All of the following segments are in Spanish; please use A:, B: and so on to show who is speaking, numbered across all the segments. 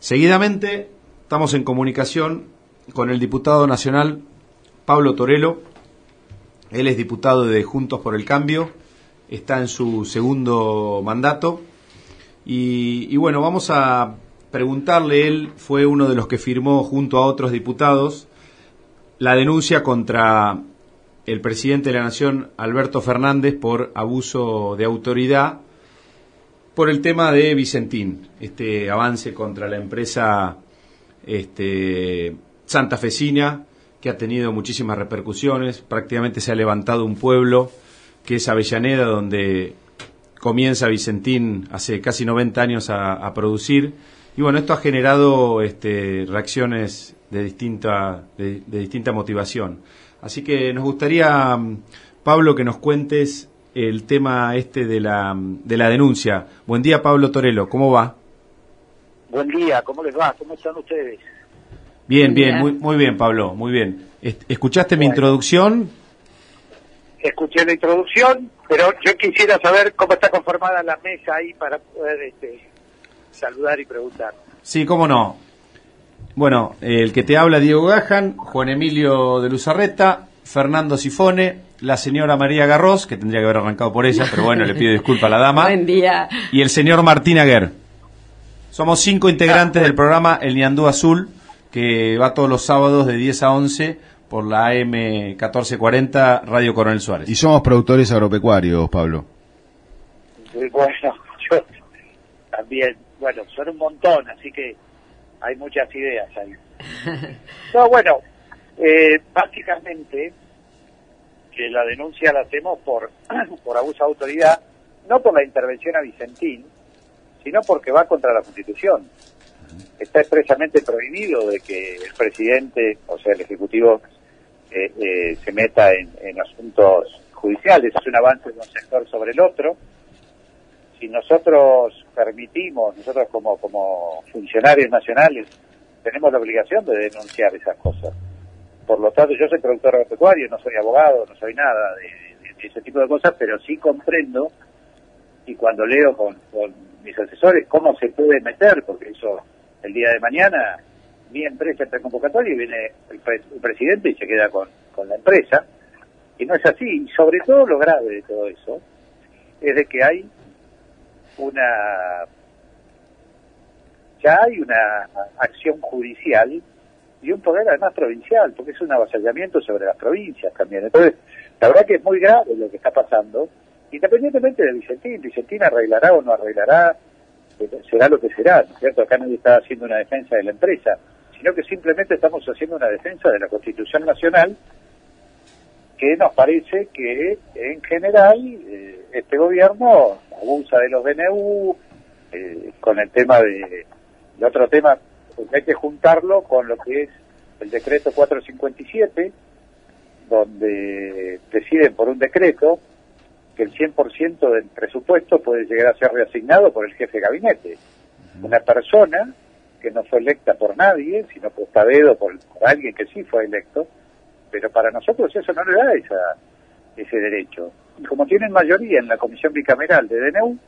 A: Seguidamente estamos en comunicación con el diputado nacional Pablo Torelo. Él es diputado de Juntos por el Cambio, está en su segundo mandato. Y, bueno, vamos a preguntarle, él fue uno de los que firmó junto a otros diputados la denuncia contra el presidente de la Nación, Alberto Fernández, por abuso de autoridad por el tema de Vicentín, este avance contra la empresa este, santafesina que ha tenido muchísimas repercusiones, prácticamente se ha levantado un pueblo que es Avellaneda, donde comienza Vicentín hace casi 90 años a, producir. Y bueno, esto ha generado este, reacciones de distinta, de distinta motivación. Así que nos gustaría, Pablo, que nos cuentes el tema este de la, de la denuncia. Buen día, Pablo Torelo, ¿cómo va?
B: Buen día, ¿cómo les va? ¿Cómo están ustedes?
A: Bien, bien, muy, muy bien, Pablo, muy bien. ¿Escuchaste mi introducción?
B: Escuché la introducción, pero yo quisiera saber cómo está conformada la mesa ahí para poder este, saludar y preguntar.
A: Sí, cómo no. Bueno, el que te habla Diego Gajan, Juan Emilio de Luzarreta, Fernando Sifone, la señora María Garros, que tendría que haber arrancado por ella, pero bueno, le pido disculpas a la dama.
C: Buen día.
A: Y el señor Martín Aguer. Somos cinco integrantes del programa El Niandú Azul, que va todos los sábados de 10 a 11 por la AM 1440 Radio Coronel Suárez.
D: Y somos productores agropecuarios, Pablo.
B: Bueno, yo también, bueno, son un montón, así que hay muchas ideas ahí. No, bueno, eh, básicamente la denuncia la hacemos por, por abuso de autoridad, no por la intervención a Vicentín, sino porque va contra la Constitución. Está expresamente prohibido de que el presidente, o sea, el Ejecutivo, eh, eh, se meta en, en asuntos judiciales. Es un avance de un sector sobre el otro. Si nosotros permitimos, nosotros como, como funcionarios nacionales, tenemos la obligación de denunciar esas cosas. Por lo tanto, yo soy productor agropecuario, no soy abogado, no soy nada de, ese tipo de cosas, pero sí comprendo y cuando leo con, mis asesores cómo se puede meter, porque eso el día de mañana mi empresa está en convocatoria y viene el, presidente y se queda con, con la empresa. Y no es así. Y sobre todo lo grave de todo eso es de que hay una ya hay una acción judicial y un poder además provincial, porque es un avasallamiento sobre las provincias también. Entonces, la verdad que es muy grave lo que está pasando, independientemente de Vicentín, Vicentín arreglará o no arreglará, eh, será lo que será, ¿no es cierto? Acá nadie está haciendo una defensa de la empresa, sino que simplemente estamos haciendo una defensa de la Constitución Nacional, que nos parece que en general eh, este gobierno abusa de los DNU, eh, con el tema de, de otro tema porque hay que juntarlo con lo que es el decreto 457, donde deciden por un decreto que el 100% del presupuesto puede llegar a ser reasignado por el jefe de gabinete. Una persona que no fue electa por nadie, sino por dedo por, por alguien que sí fue electo, pero para nosotros eso no le da esa, ese derecho. Y como tienen mayoría en la comisión bicameral de DNU,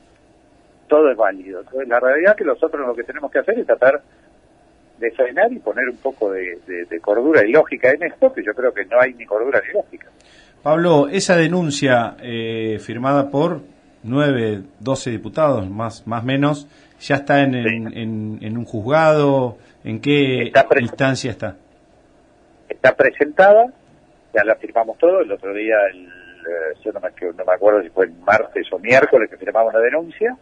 B: todo es válido. Entonces, la realidad es que nosotros lo que tenemos que hacer es tratar de frenar y poner un poco de, cordura y lógica en esto, que yo creo que no hay ni cordura ni lógica.
A: Pablo, esa denuncia eh, firmada por nueve, doce diputados, más más menos, ya está en, en, un juzgado, ¿en qué instancia está?
B: Está presentada, ya la firmamos todo, el otro día, el, eh, yo no me, no me acuerdo si fue el martes o miércoles que firmamos la denuncia,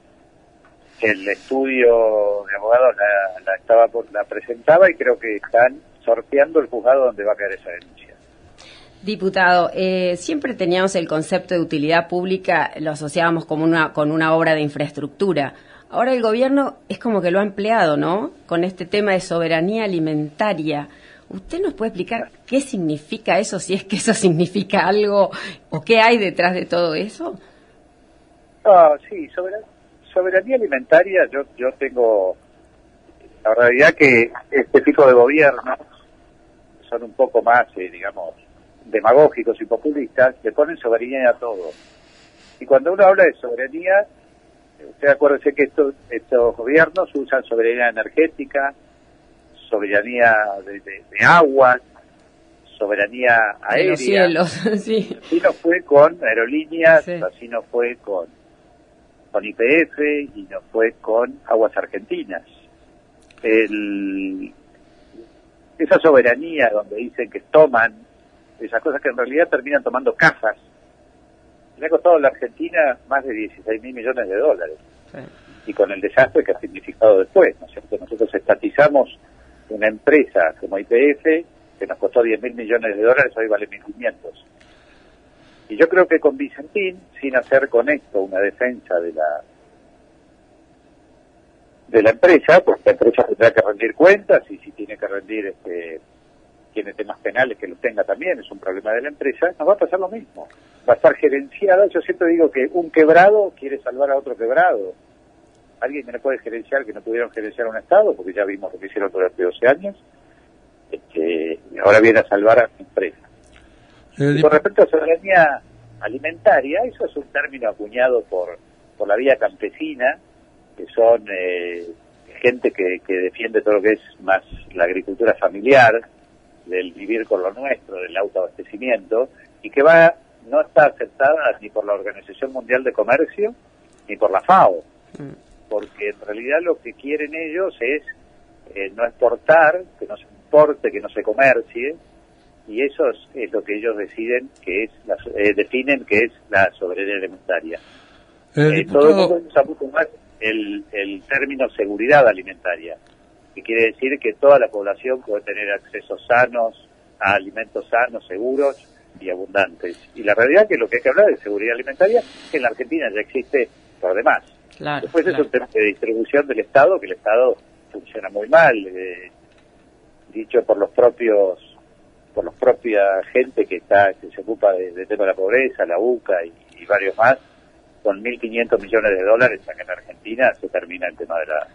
B: el estudio de abogados la, estaba la presentaba y creo que están sorteando el juzgado donde va a caer esa denuncia.
C: Diputado, eh, siempre teníamos el concepto de utilidad pública, lo asociábamos como una, con una obra de infraestructura. Ahora el gobierno es como que lo ha empleado, ¿no? Con este tema de soberanía alimentaria. ¿Usted nos puede explicar qué significa eso, si es que eso significa algo, o qué hay detrás de todo eso?
B: Ah, sí, soberanía soberanía alimentaria, yo, yo tengo la realidad que este tipo de gobiernos son un poco más, eh, digamos, demagógicos y populistas, le ponen soberanía a todo. Y cuando uno habla de soberanía, Usted acuérdese que estos, estos gobiernos usan soberanía energética, soberanía de, de, de aguas, soberanía aérea.
C: De los cielos, sí.
B: Así no fue con aerolíneas,
C: Sí.
B: así no fue con, con IPF y no fue con Aguas Argentinas. El, esa soberanía donde dicen que toman esas cosas que en realidad terminan tomando cajas, le ha costado a la Argentina más de 16 mil millones de dólares
C: Sí.
B: y con el desastre que ha significado después, ¿no es cierto? Nosotros estatizamos una empresa como IPF que nos costó 10 mil millones de dólares, hoy vale 1.500. Y yo creo que con Vicentín, sin hacer con esto una defensa de la de la empresa, pues la empresa tendrá que rendir cuentas y si tiene que rendir, este, tiene temas penales que los tenga también, es un problema de la empresa, nos va a pasar lo mismo. Va a estar gerenciada, yo siempre digo que un quebrado quiere salvar a otro quebrado. ¿Alguien me lo puede gerenciar que no pudieron gerenciar a un Estado? Porque ya vimos lo que hicieron durante 12 años. Este, ahora viene a salvar a la empresa.
E: Eh,
B: Y con respecto a soberanía alimentaria, eso es un término acuñado por, por la vía campesina, que son eh, gente que, que defiende todo lo que es más la agricultura familiar, del vivir con lo nuestro, del autoabastecimiento, y que va no está aceptada ni por la Organización Mundial de Comercio ni por la FAO, porque en realidad lo que quieren ellos es eh, no exportar, que no se importe, que no se comercie, y eso es, es lo que ellos deciden que es la, so- eh, definen que es la soberanía alimentaria.
E: eh,
B: Eh, todo el mundo usa mucho más el, el término seguridad alimentaria, que quiere decir que toda la población puede tener acceso sanos a alimentos sanos, seguros y abundantes. Y la realidad es que lo que hay que hablar de seguridad alimentaria, que en la Argentina ya existe por demás.
C: Claro,
B: Después es un tema de distribución del Estado, que el Estado funciona muy mal, eh, dicho por los propios por los propia gente que está que se ocupa de- del tema de la pobreza, la UCA y, y varios más, con 1.500 millones de dólares acá en Argentina se termina el tema de la,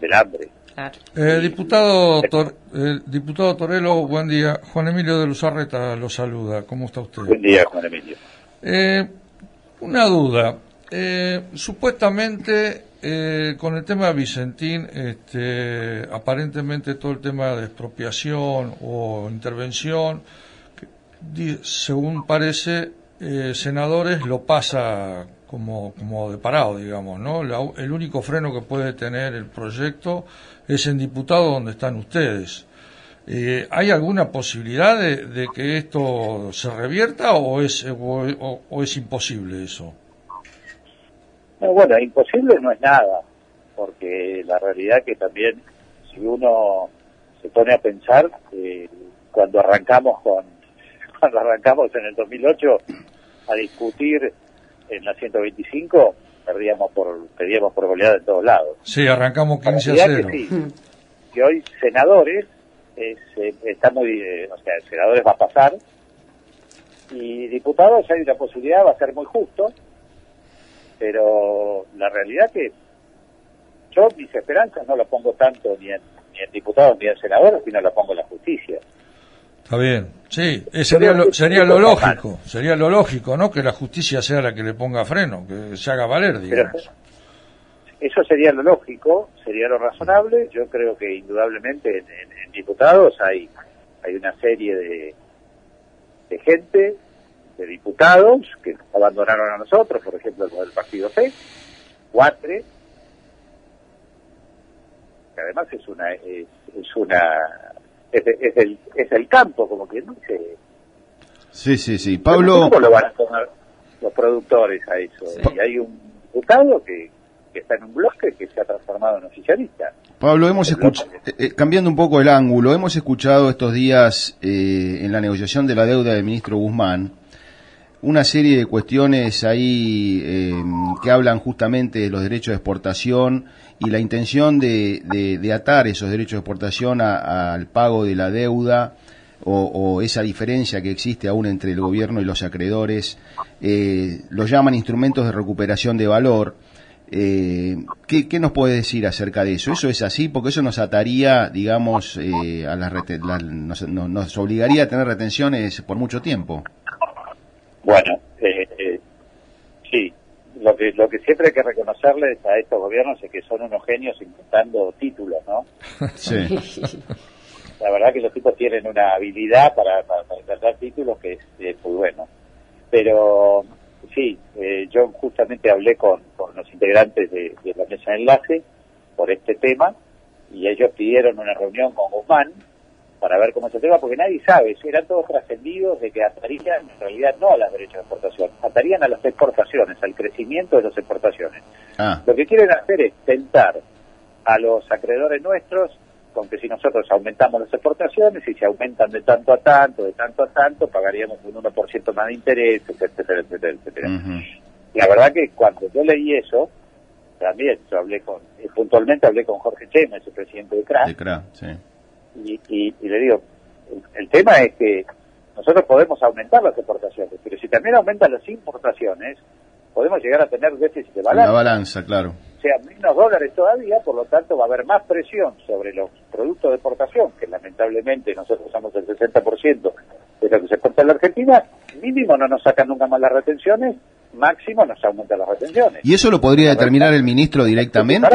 B: del hambre.
C: Claro.
E: eh, diputado, Tor- eh, diputado Torelo, buen día. Juan Emilio de Luzarreta lo saluda. ¿Cómo está usted?
B: Buen día, Juan Emilio.
E: Eh, una duda. Eh, supuestamente, eh, con el tema de Vicentín, este, aparentemente todo el tema de expropiación o intervención, según parece, eh, senadores lo pasa como, como de parado, digamos, ¿no? La- el único freno que puede tener el proyecto es en diputado donde están ustedes. Eh, ¿Hay alguna posibilidad de, que esto se revierta o es, o- o es imposible eso?
B: No, bueno, imposible no es nada, porque la realidad que también, si uno se pone a pensar, eh, cuando arrancamos con, cuando arrancamos en el 2008 a discutir en la 125, perdíamos por, perdíamos por goleada en todos lados.
E: Sí, arrancamos
B: La
E: 15 a
B: realidad
E: 0.
B: que sí, que hoy senadores, es, eh, está muy, eh, o sea, senadores va a pasar, y diputados hay una posibilidad, va a ser muy justo, pero la realidad que yo mis esperanzas no las pongo tanto ni en, ni en diputados ni en senadores, sino las pongo en la justicia.
E: Está bien. Sí, eh, sería lo, sería lo lógico, sería lo lógico, ¿no? Que la justicia sea la que le ponga freno, que se haga valer,
B: Pero
E: digamos.
B: eso sería lo lógico, sería lo razonable. Yo creo que indudablemente en, en- en diputados hay, hay una serie de, de gente, de diputados que nos abandonaron a nosotros, por ejemplo, los del Partido C, Cuatre, que además es una es, es una es, es el es el campo como que no sé
D: Sí, sí, sí. Pablo,
B: ¿Cómo lo van a tomar los productores a eso?
C: Sí.
B: Y hay un diputado que, que está en un bloque que se ha transformado en oficialista.
D: Pablo, hemos escuchado, cambiando un poco el ángulo, hemos escuchado estos días eh, en la negociación de la deuda del ministro Guzmán una serie de cuestiones ahí eh, que hablan justamente de los derechos de exportación y la intención de, atar esos derechos de exportación al pago de la deuda o, esa diferencia que existe aún entre el gobierno y los acreedores, eh, los llaman instrumentos de recuperación de valor. Eh, ¿qué, nos puede decir acerca de eso? ¿Eso es así? Porque eso nos ataría, digamos, eh, a las nos, no- nos obligaría a tener retenciones por mucho tiempo.
B: Bueno, eh, eh, sí, lo que lo que siempre hay que reconocerles a estos gobiernos es que son unos genios inventando títulos, ¿no?
D: Sí.
B: La verdad que los tipos tienen una habilidad para, para, para inventar títulos que es, es muy bueno. Pero sí, eh, yo justamente hablé con, con los integrantes de, de la mesa de enlace por este tema y ellos pidieron una reunión con Guzmán para ver cómo se tema, porque nadie sabe, eran todos trascendidos de que atarían en realidad no a las derechos de exportación, atarían a las exportaciones, al crecimiento de las exportaciones.
D: Ah,
B: Lo que quieren hacer es tentar a los acreedores nuestros con que si nosotros aumentamos las exportaciones y se aumentan de tanto a tanto, de tanto a tanto, pagaríamos un 1% más de interés, etcétera, etcétera, etcétera. La verdad que cuando yo leí eso, también yo hablé con, eh, puntualmente hablé con Jorge Chema, ese presidente de CRA,
D: de CRA, sí.
B: Y, y- y le digo, el, el tema es que nosotros podemos aumentar las exportaciones, pero si también aumentan las importaciones, podemos llegar a tener déficit de
D: La
B: balanza,
D: balanza, claro.
B: o sea, menos dólares todavía, por lo tanto va a haber más presión sobre los productos de exportación, que lamentablemente nosotros usamos el 60% de lo que se exporta en la Argentina, mínimo no nos sacan nunca más las retenciones, máximo nos aumentan las retenciones.
D: ¿Y eso lo podría determinar el ministro directamente?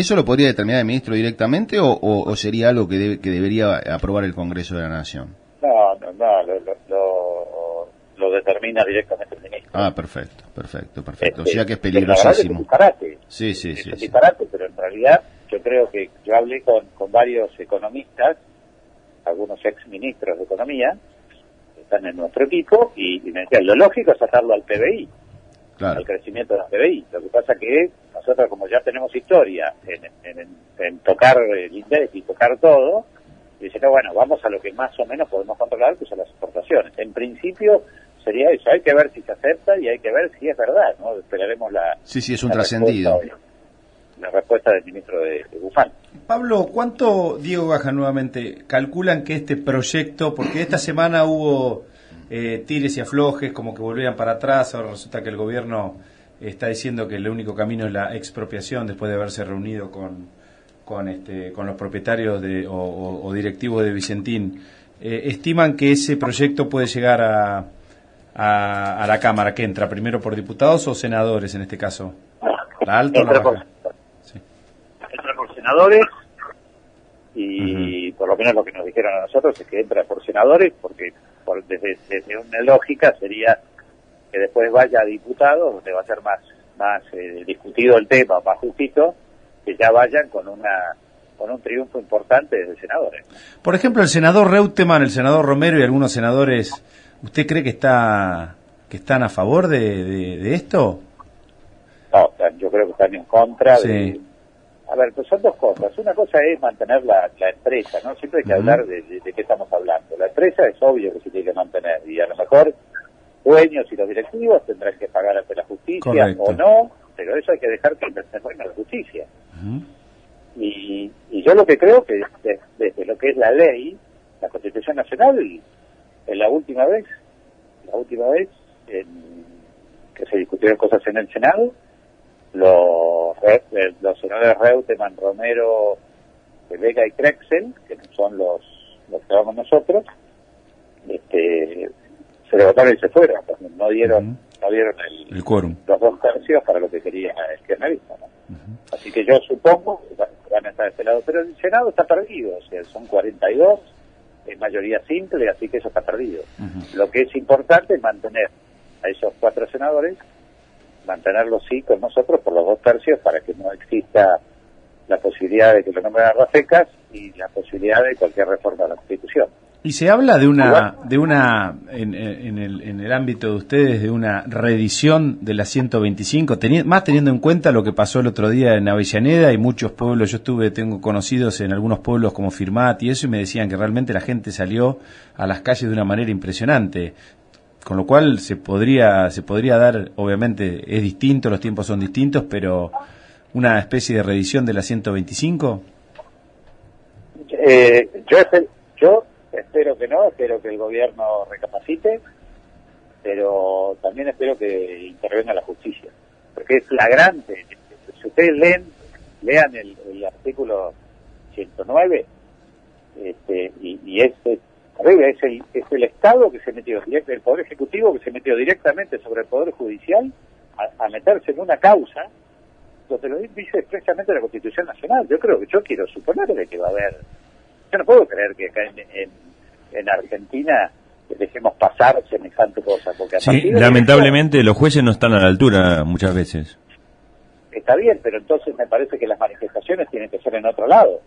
D: ¿Eso lo podría determinar el ministro directamente o, o- o sería algo que, debe- que debería aprobar el Congreso de la Nación?
B: No, no, no, lo, lo, lo- lo determina directamente el ministro.
D: Ah, perfecto, perfecto, perfecto. O
B: Este,
D: sea que es
B: verdad que es
D: peligrosísimo.
B: disparate.
D: Sí, sí,
B: Es
D: sí. sí.
B: disparate, pero en realidad yo creo que yo hablé con, con varios economistas, algunos ex ministros de Economía, que están en nuestro equipo, y, y me decían, lo lógico es sacarlo al PBI,
D: Claro.
B: al crecimiento del PBI. Lo que pasa que nosotros como ya tenemos historia en, en- en- en tocar el índice y tocar todo, dicen, no, bueno, vamos a lo que más o menos podemos controlar, que son las exportaciones. En principio sería eso, hay que ver si se acepta y hay que ver si es verdad, ¿no? Esperaremos la...
D: Sí, sí, es un
B: la
D: trascendido.
B: respuesta La respuesta del ministro de, de Guzmán.
A: Pablo, ¿cuánto, Diego Baja nuevamente, calculan que este proyecto, porque esta semana hubo eh, tires y aflojes, como que volvían para atrás, ahora resulta que el gobierno está diciendo que el único camino es la expropiación después de haberse reunido con, con, este, con los propietarios de, o, o- o directivos de Vicentín. Eh, ¿Estiman que ese proyecto puede llegar a, a, a la Cámara? que entra? ¿Primero por diputados o senadores en este caso? ¿La alta o la
B: Entra por,
A: baja? Sí.
B: entra por senadores y por lo menos lo que nos dijeron a nosotros es que entra por senadores porque por- desde, desde una lógica sería que después vaya a diputados donde va a ser más más eh, discutido el tema, más justito, que ya vayan con una con un triunfo importante desde senadores.
A: Por ejemplo, el senador Reutemann, el senador Romero y algunos senadores, ¿usted cree que está que están a favor de, de- de esto?
B: No, yo creo que están en contra de... A ver, pues son dos cosas. Una cosa es mantener la, la empresa, ¿no? Siempre hay que hablar de, de- de qué estamos hablando. La empresa es obvio que se tiene que mantener y a lo mejor dueños y los directivos tendrán que pagar ante la justicia
A: Correcto.
B: o no, pero eso hay que dejar que intervenga la justicia. Y, y yo lo que creo que desde, desde lo que es la ley, la Constitución Nacional, en la última vez, la última vez en- que se discutieron cosas en el Senado, los, los senadores Reutemann, Romero, Vega y Krexel, que son los, los que vamos nosotros, este, se levantaron y se fueron, porque no dieron, no dieron el,
A: El quórum.
B: los dos tercios para lo que quería el kirchnerismo, ¿no? Así que yo supongo que van- a estar de este lado, pero el Senado está perdido, o sea, son 42, es mayoría simple, así que eso está perdido. Lo que es importante es mantener a esos cuatro senadores, mantenerlos sí con nosotros por los dos tercios para que no exista la posibilidad de que lo nombren a Rafecas y la posibilidad de cualquier reforma de la Constitución.
A: Y se habla de una, de una en, en el, en el ámbito de ustedes, de una reedición de la 125, teni- más teniendo en cuenta lo que pasó el otro día en Avellaneda y muchos pueblos, yo estuve, tengo conocidos en algunos pueblos como Firmat y eso, y me decían que realmente la gente salió a las calles de una manera impresionante. Con lo cual se podría, se podría dar, obviamente es distinto, los tiempos son distintos, pero una especie de reedición de la 125.
B: Eh, yo, yo espero que no, espero que el gobierno recapacite, pero también espero que intervenga la justicia, porque es flagrante. Si ustedes leen, lean el, el artículo 109, este, y, y es terrible, es el, es el Estado que se metió, el Poder Ejecutivo que se metió directamente sobre el Poder Judicial a, meterse en una causa donde lo dice expresamente la Constitución Nacional. Yo creo que yo quiero suponer que va a haber. Yo no puedo creer que acá en, en, Argentina dejemos pasar semejante cosa. Porque
F: sí, lamentablemente los jueces no están a la altura muchas veces.
B: Está bien, pero entonces me parece que las manifestaciones tienen que ser en otro lado.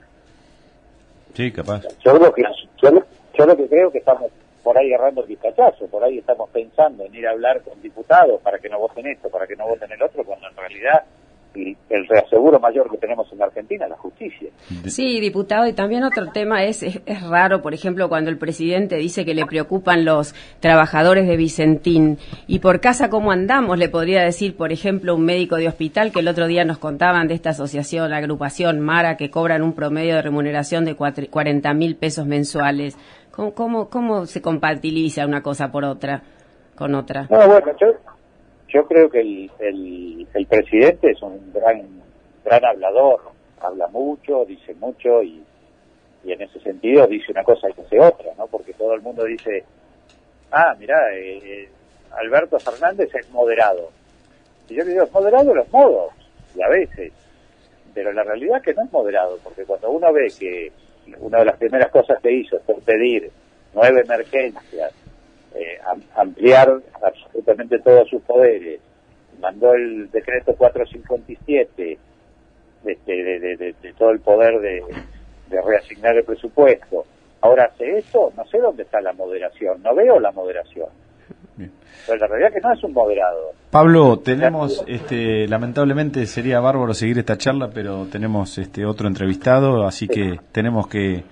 F: Sí, capaz.
B: Yo lo que, yo, lo que creo que estamos por ahí agarrando el pistachazo, por ahí estamos pensando en ir a hablar con diputados para que no voten esto, para que no voten el otro, cuando en realidad y el reaseguro mayor que tenemos en Argentina, la justicia.
C: Sí, diputado, y también otro tema es, es, raro, por ejemplo, cuando el presidente dice que le preocupan los trabajadores de Vicentín, y por casa cómo andamos, le podría decir, por ejemplo, un médico de hospital que el otro día nos contaban de esta asociación, la agrupación Mara, que cobran un promedio de remuneración de 40 mil pesos mensuales. ¿Cómo, cómo, ¿Cómo se compatibiliza una cosa por otra, con otra?
B: No, bueno, yo yo creo que el, el, presidente es un gran, gran hablador, habla mucho, dice mucho y, y en ese sentido dice una cosa y hace otra, ¿no? Porque todo el mundo dice, ah, mira, eh, Alberto Fernández es moderado. Y yo le digo, es moderado los modos, y a veces, pero la realidad es que no es moderado, porque cuando uno ve que una de las primeras cosas que hizo fue pedir nueve emergencias, eh, ampliar absolutamente todos sus poderes, mandó el decreto 457 este, de, de, de, todo el poder de, reasignar el presupuesto. Ahora hace eso, no sé dónde está la moderación, no veo la moderación. Pero la realidad es que no es un moderado.
A: Pablo, tenemos, este, lamentablemente sería bárbaro seguir esta charla, pero tenemos este otro entrevistado, así que tenemos que,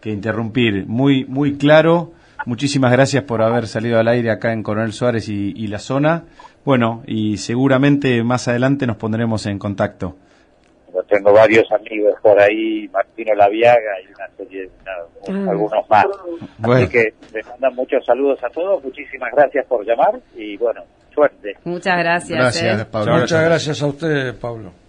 A: que interrumpir. Muy, muy claro Muchísimas gracias por haber salido al aire acá en Coronel Suárez y, la zona. Bueno, y seguramente más adelante nos pondremos en contacto.
B: tengo varios amigos por ahí, Martino Laviaga y una serie, ah. algunos más. Así que les mandan muchos saludos a todos, muchísimas gracias por llamar y bueno, suerte.
C: Muchas gracias.
E: Gracias,
C: eh.
E: Pablo. Muchas gracias a usted, Pablo.